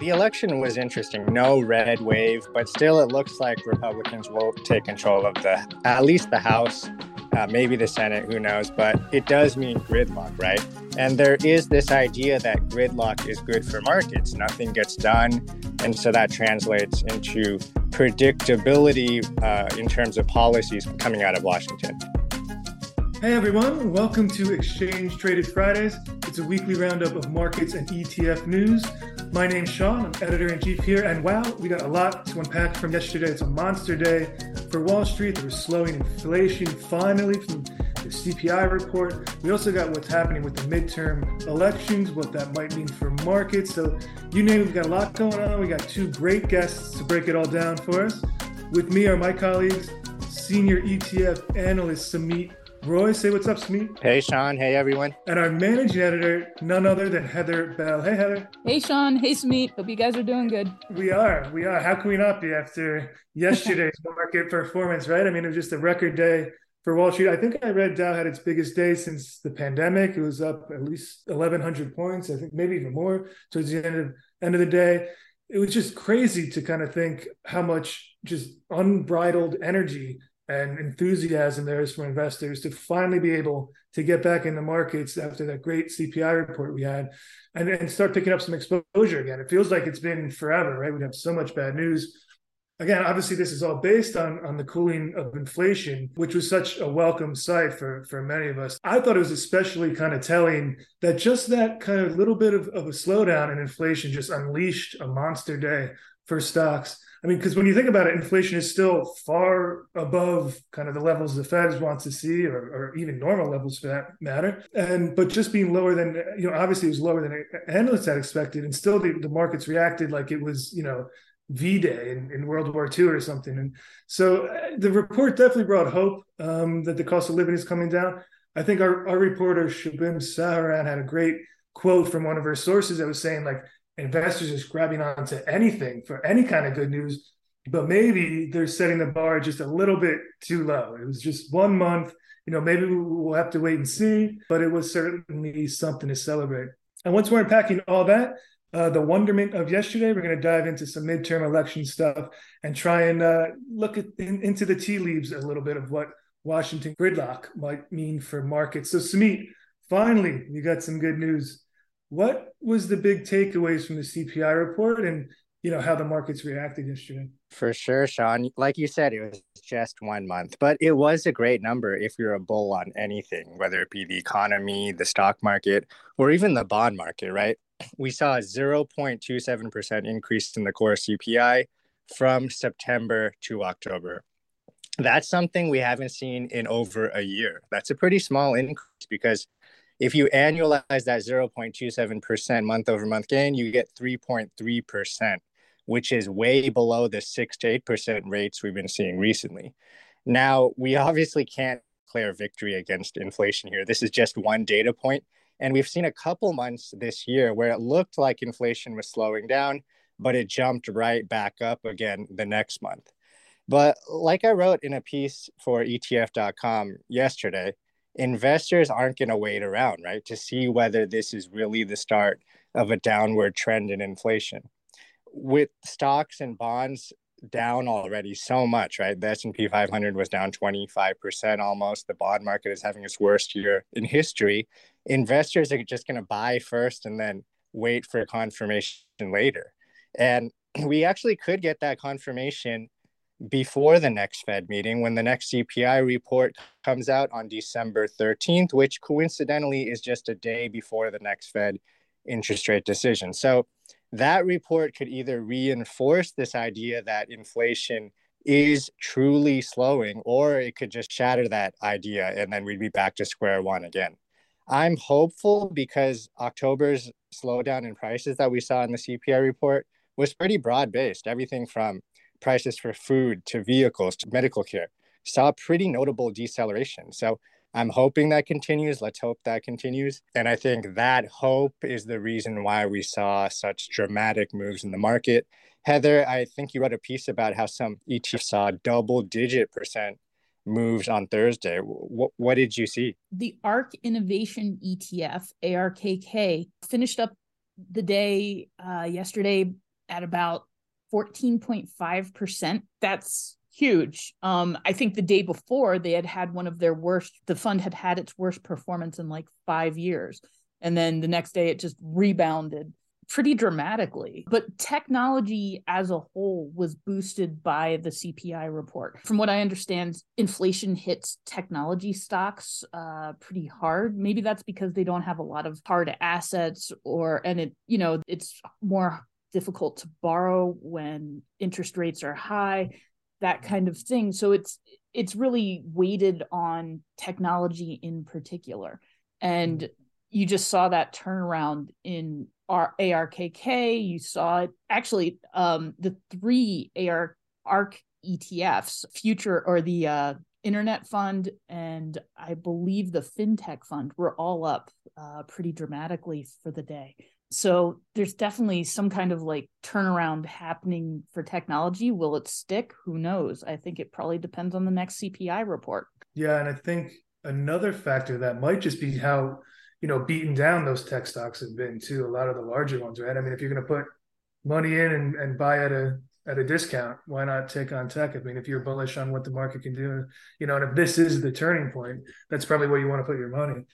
The election was interesting. No red wave, but still it looks like Republicans will take control of the at least the House, uh, maybe the Senate, who knows, but it does mean gridlock, right? And there is this idea that gridlock is good for markets. Nothing gets done. And so that translates into predictability uh, in terms of policies coming out of Washington. Hey everyone, welcome to Exchange Traded Fridays. It's a weekly roundup of markets and ETF news. My name's Sean, I'm editor in chief here, and wow, we got a lot to unpack from yesterday. It's a monster day for Wall Street. There was slowing inflation finally from the CPI report. We also got what's happening with the midterm elections, what that might mean for markets. So, you name it, we got a lot going on. We got two great guests to break it all down for us. With me are my colleagues, senior ETF analyst Sumit Roy, say what's up, Smee. Hey, Sean. Hey, everyone. And our managing editor, none other than Heather Bell. Hey, Heather. Hey, Sean. Hey, Smeet. Hope you guys are doing good. We are. We are. How can we not be after yesterday's market performance, right? I mean, it was just a record day for Wall Street. I think I read Dow had its biggest day since the pandemic. It was up at least 1,100 points. I think maybe even more towards the end of end of the day. It was just crazy to kind of think how much just unbridled energy and enthusiasm there is for investors to finally be able to get back in the markets after that great CPI report we had and, and start picking up some exposure again. It feels like it's been forever, right? We have so much bad news. Again, obviously, this is all based on, on the cooling of inflation, which was such a welcome sight for, for many of us. I thought it was especially kind of telling that just that kind of little bit of, of a slowdown in inflation just unleashed a monster day for stocks I mean, because when you think about it, inflation is still far above kind of the levels the Fed wants to see, or, or, even normal levels for that matter. And but just being lower than you know, obviously it was lower than analysts had expected, and still the, the markets reacted like it was you know V Day in, in, World War II or something. And so uh, the report definitely brought hope um, that the cost of living is coming down. I think our, our reporter Shabim Saharan had a great quote from one of her sources that was saying like investors just grabbing onto anything for any kind of good news, but maybe they're setting the bar just a little bit too low. It was just one month. You know, maybe we'll have to wait and see, but it was certainly something to celebrate. And once we're unpacking all that, uh, the wonderment of yesterday, we're going to dive into some midterm election stuff and try and uh, look at, in, into the tea leaves a little bit of what Washington gridlock might mean for markets. So, Sumit, finally, you got some good news what was the big takeaways from the CPI report and you know how the markets reacted yesterday? For sure, Sean. Like you said, it was just one month, but it was a great number if you're a bull on anything, whether it be the economy, the stock market, or even the bond market, right? We saw a 0.27% increase in the core CPI from September to October. That's something we haven't seen in over a year. That's a pretty small increase because if you annualize that 0.27% month over month gain, you get 3.3%, which is way below the 6 to 8% rates we've been seeing recently. Now, we obviously can't declare victory against inflation here. This is just one data point, And we've seen a couple months this year where it looked like inflation was slowing down, but it jumped right back up again the next month. But like I wrote in a piece for ETF.com yesterday, investors aren't going to wait around, right, to see whether this is really the start of a downward trend in inflation. With stocks and bonds down already so much, right? The S&P 500 was down 25% almost. The bond market is having its worst year in history. Investors are just going to buy first and then wait for confirmation later. And we actually could get that confirmation before the next Fed meeting when the next CPI report comes out on December 13th, which coincidentally is just a day before the next Fed interest rate decision. So that report could either reinforce this idea that inflation is truly slowing, or it could just shatter that idea and then we'd be back to square one again. I'm hopeful because October's slowdown in prices that we saw in the CPI report was pretty broad based. Everything from prices for food to vehicles to medical care saw a pretty notable deceleration. So I'm hoping that continues. Let's hope that continues. And I think that hope is the reason why we saw such dramatic moves in the market. Heather, I think you wrote a piece about how some ETFs saw double digit percent moves on Thursday. What, what did you see? The ARK Innovation ETF, ARKK, finished up the day uh, yesterday at about 14.5%. That's huge. Um, I think the day before they had had one of their worst, the fund had had its worst performance in like five years. And then the next day it just rebounded pretty dramatically. But technology as a whole was boosted by the CPI report. From what I understand, inflation hits technology stocks uh, pretty hard. Maybe that's because they don't have a lot of hard assets or, and it, you know, it's more difficult to borrow when interest rates are high that kind of thing. So it's it's really weighted on technology in particular. And mm-hmm. you just saw that turnaround in our ARKK you saw it actually um the three AR ARK ETFs future or the uh internet fund and I believe the fintech fund were all up uh, pretty dramatically for the day so there's definitely some kind of like turnaround happening for technology. Will it stick? Who knows? I think it probably depends on the next cpi report. Yeah and i think another factor that might just be how you know beaten down those tech stocks have been too a lot of the larger ones right? I mean if you're going to put money in and, and buy at a at a discount why not take on tech? I mean if you're bullish on what the market can do you know and if this is the turning point that's probably where you want to put your money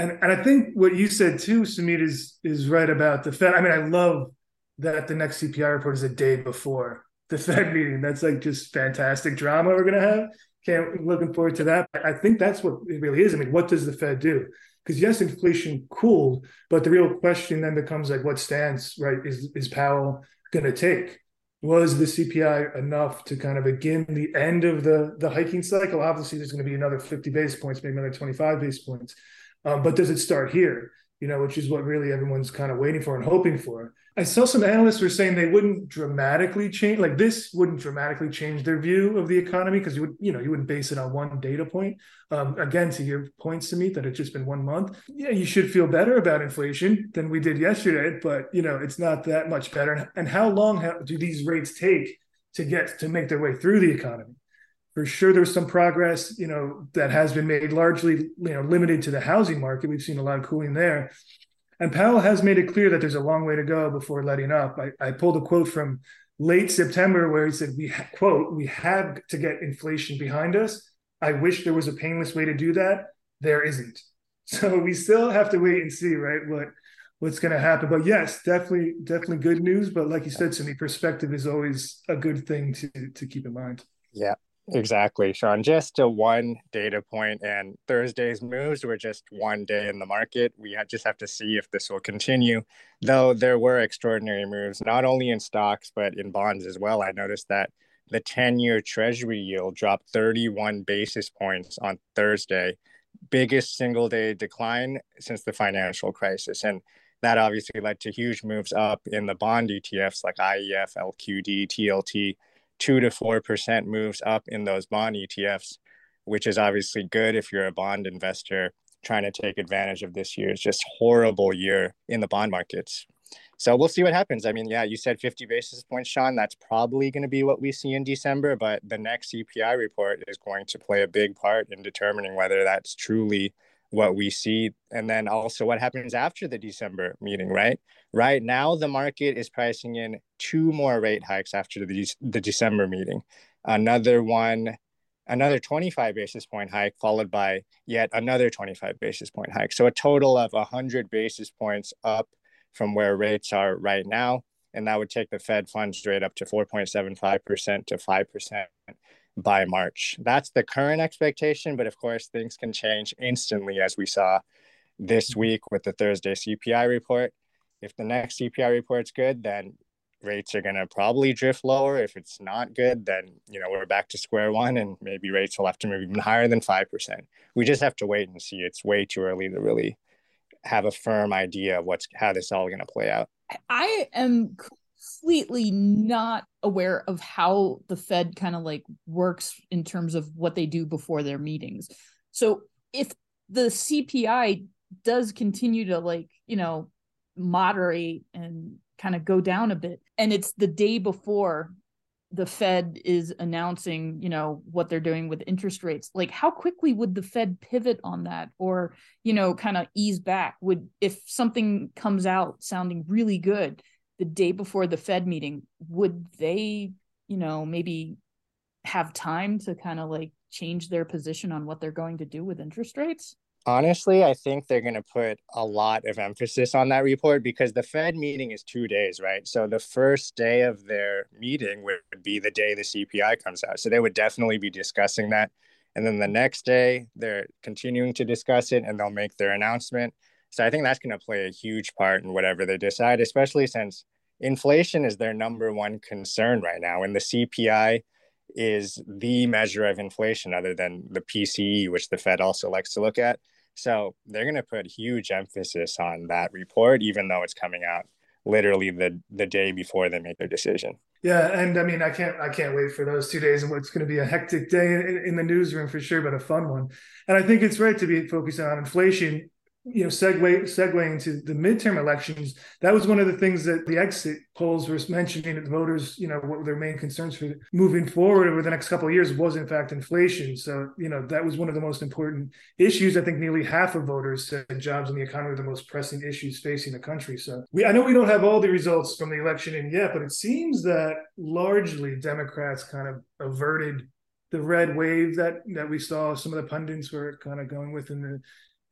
and and I think what you said too, Sumit, is is right about the Fed. I mean, I love that the next CPI report is a day before the Fed meeting. That's like just fantastic drama we're gonna have. Can't looking forward to that. I think that's what it really is. I mean, what does the Fed do? Because yes, inflation cooled, but the real question then becomes like, what stance, right, is is Powell gonna take? Was the CPI enough to kind of begin the end of the the hiking cycle? Obviously, there's going to be another 50 base points, maybe another 25 base points. Um, but does it start here? You know, which is what really everyone's kind of waiting for and hoping for. I saw some analysts were saying they wouldn't dramatically change, like this wouldn't dramatically change their view of the economy because you would, you know, you wouldn't base it on one data point. Um, again, to your points to me that it's just been one month. Yeah, you should feel better about inflation than we did yesterday, but you know, it's not that much better. And how long do these rates take to get to make their way through the economy? For sure there's some progress you know that has been made largely you know limited to the housing market. We've seen a lot of cooling there. And powell has made it clear that there's a long way to go before letting up. I, I pulled a quote from late september where he said we quote we have to get inflation behind us. I wish there was a painless way to do that. There isn't. So we still have to wait and see right what what's going to happen. But yes definitely definitely good news. But like you said to me perspective is always a good thing to to keep in mind. Yeah Exactly, Sean. Just a one data point, and Thursday's moves were just one day in the market. We just have to see if this will continue. Though there were extraordinary moves, not only in stocks but in bonds as well. I noticed that the 10-year Treasury yield dropped 31 basis points on Thursday, biggest single-day decline since the financial crisis, and that obviously led to huge moves up in the bond ETFs like IEF, LQD, TLT two to four percent moves up in those bond ETFs, which is obviously good if you're a bond investor trying to take advantage of this year's just horrible year in the bond markets. So we'll see what happens. I mean, yeah, you said 50 basis points, Sean. That's probably going to be what we see in December, but the next CPI report is going to play a big part in determining whether that's truly what we see and then also what happens after the December meeting, right? Right now, the market is pricing in two more rate hikes after the, the December meeting. Another one, another 25 basis point hike, followed by yet another 25 basis point hike. So a total of 100 basis points up from where rates are right now. and that would take the Fed funds rate up to 4.75% to 5% by March. That's the current expectation, but of course, things can change instantly, as we saw this mm-hmm. week with the Thursday CPI report. If the next CPI report's good, then rates are going to probably drift lower. If it's not good, then you know we're back to square one, and maybe rates will have to move even higher than five percent. We just have to wait and see. It's way too early to really have a firm idea of what's how this all going to play out. I am completely not aware of how the Fed kind of like works in terms of what they do before their meetings. So if the CPI does continue to like, you know, moderate and kind of go down a bit and it's the day before the Fed is announcing, you know, what they're doing with interest rates. Like how quickly would the Fed pivot on that or, you know, kind of ease back? Would if something comes out sounding really good the day before the Fed meeting, would they, you know, maybe have time to kind of like change their position on what they're going to do with interest rates? Honestly, I think they're going to put a lot of emphasis on that report because the Fed meeting is two days, right? So the first day of their meeting would be the day the CPI comes out. So they would definitely be discussing that. And then the next day, they're continuing to discuss it and they'll make their announcement. So I think that's going to play a huge part in whatever they decide, especially since inflation is their number one concern right now. And the CPI is the measure of inflation other than the PCE, which the Fed also likes to look at. So they're going to put huge emphasis on that report, even though it's coming out literally the the day before they make their decision. Yeah, and I mean, I can't I can't wait for those two days and what's going to be a hectic day in, in the newsroom for sure, but a fun one. And I think it's right to be focusing on inflation you know, segue segueing to the midterm elections, that was one of the things that the exit polls were mentioning that the voters, you know, what were their main concerns for moving forward over the next couple of years was in fact inflation. So, you know, that was one of the most important issues. I think nearly half of voters said jobs and the economy are the most pressing issues facing the country. So we I know we don't have all the results from the election in yet, but it seems that largely Democrats kind of averted the red wave that that we saw some of the pundits were kind of going with in the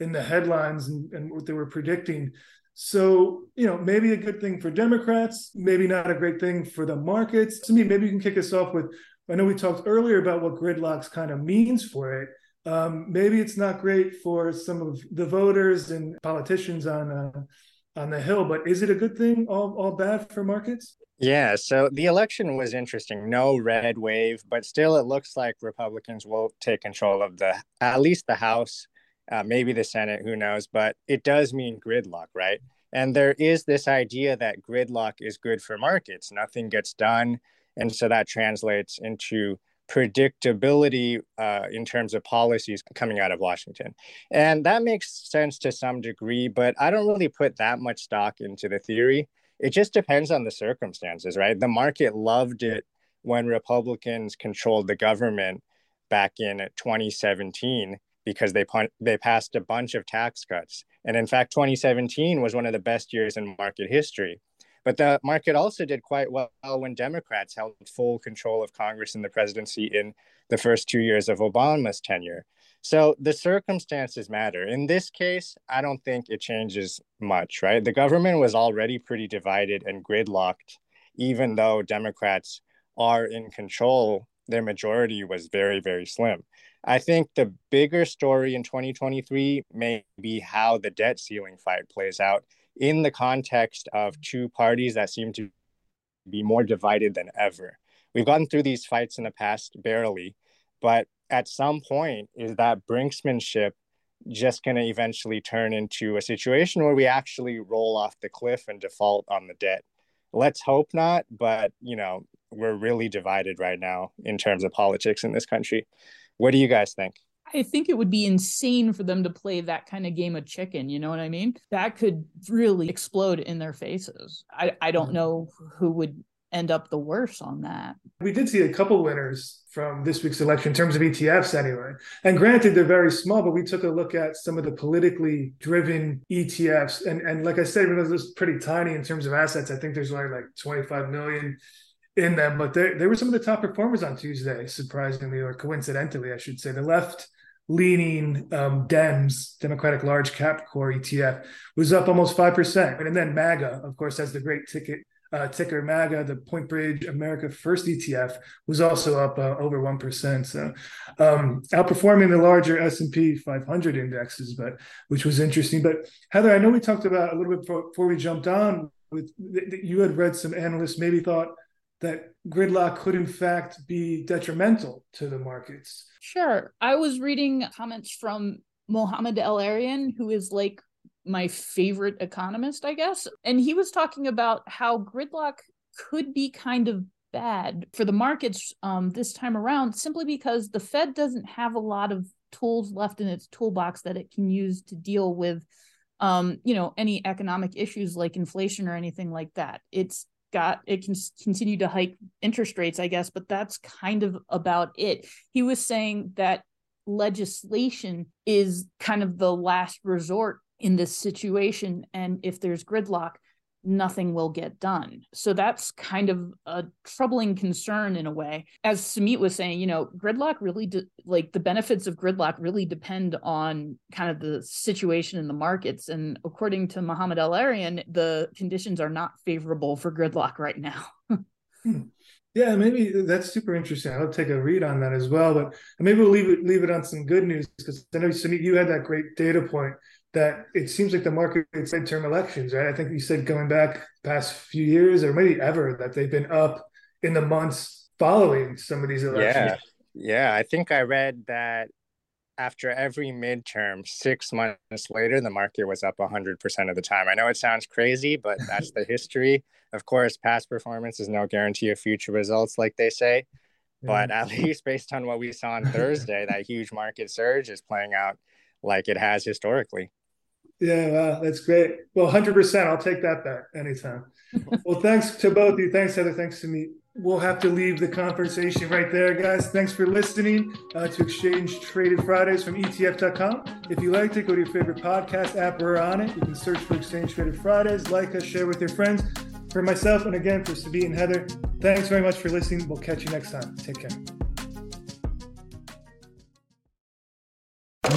in the headlines and, and what they were predicting. So, you know, maybe a good thing for Democrats, maybe not a great thing for the markets. Sumit, maybe you can kick us off with I know we talked earlier about what gridlocks kind of means for it. Um, maybe it's not great for some of the voters and politicians on uh, on the hill, but is it a good thing? All all bad for markets? Yeah, so the election was interesting. No red wave, but still, it looks like Republicans will take control of the at least the House uh, maybe the Senate, who knows? But it does mean gridlock, right? And there is this idea that gridlock is good for markets. Nothing gets done. And so that translates into predictability uh, in terms of policies coming out of Washington. And that makes sense to some degree, but I don't really put that much stock into the theory. It just depends on the circumstances, right? The market loved it when Republicans controlled the government back in 2017 because they they passed a bunch of tax cuts. And in fact, 2017 was one of the best years in market history. But the market also did quite well when Democrats held full control of Congress and the presidency in the first two years of Obama's tenure. So the circumstances matter. In this case, I don't think it changes much, right? The government was already pretty divided and gridlocked, even though Democrats are in control, their majority was very, very slim. I think the bigger story in 2023 may be how the debt ceiling fight plays out in the context of two parties that seem to be more divided than ever. We've gotten through these fights in the past barely, but at some point, is that brinksmanship just going to eventually turn into a situation where we actually roll off the cliff and default on the debt? Let's hope not, but you know, we're really divided right now in terms of politics in this country. What do you guys think? I think it would be insane for them to play that kind of game of chicken. You know what I mean? That could really explode in their faces. I, I don't mm-hmm. know who would end up the worse on that. We did see a couple winners from this week's election in terms of ETFs, anyway. And granted, they're very small, but we took a look at some of the politically driven ETFs. And, and like I said, even though this pretty tiny in terms of assets, I think there's only like 25 million in them, but they, they were some of the top performers on Tuesday, surprisingly or coincidentally, I should say. The left leaning um, Dems, Democratic Large Cap Core ETF, was up almost 5%. And then MAGA, of course, has the great ticket uh, ticker MAGA, the Point Bridge America First ETF, was also up uh, over one percent. So um, outperforming the larger S and P 500 indexes, but which was interesting. But Heather, I know we talked about a little bit before, before we jumped on. With you had read some analysts maybe thought that gridlock could in fact be detrimental to the markets. Sure. I was reading comments from Mohamed El-Erian, who is like my favorite economist, I guess. And he was talking about how gridlock could be kind of bad for the markets um, this time around, simply because the Fed doesn't have a lot of tools left in its toolbox that it can use to deal with um, you know, any economic issues like inflation or anything like that. It's got it can continue to hike interest rates, I guess, but that's kind of about it. He was saying that legislation is kind of the last resort in this situation. And if there's gridlock, nothing will get done. So that's kind of a troubling concern in a way. As Sumit was saying, you know, gridlock really de- like the benefits of gridlock really depend on kind of the situation in the markets and according to Mohamed El-Erian, the conditions are not favorable for gridlock right now. hmm. Yeah, maybe that's super interesting. I'll take a read on that as well. But maybe we'll leave it leave it on some good news because I know Sumit, you had that great data point that it seems like the market's midterm elections, right? I think you said going back past few years or maybe ever that they've been up in the months following some of these elections. Yeah, yeah. I think I read that after every midterm, six months later, the market was up 100% of the time. I know it sounds crazy, but that's the history. Of course, past performance is no guarantee of future results, like they say. But mm. at least based on what we saw on Thursday, that huge market surge is playing out like it has historically. Yeah, wow, that's great. Well, 100%. I'll take that bet anytime. well, thanks to both of you. Thanks, Heather. Thanks Sumit. We'll have to leave the conversation right there, guys. Thanks for listening uh, to Exchange Traded Fridays from ETF.com. If you liked it, go to your favorite podcast app or on it. You can search for Exchange Traded Fridays, like us, share with your friends. For myself, and again for Sabine and Heather, thanks very much for listening. We'll catch you next time. Take care.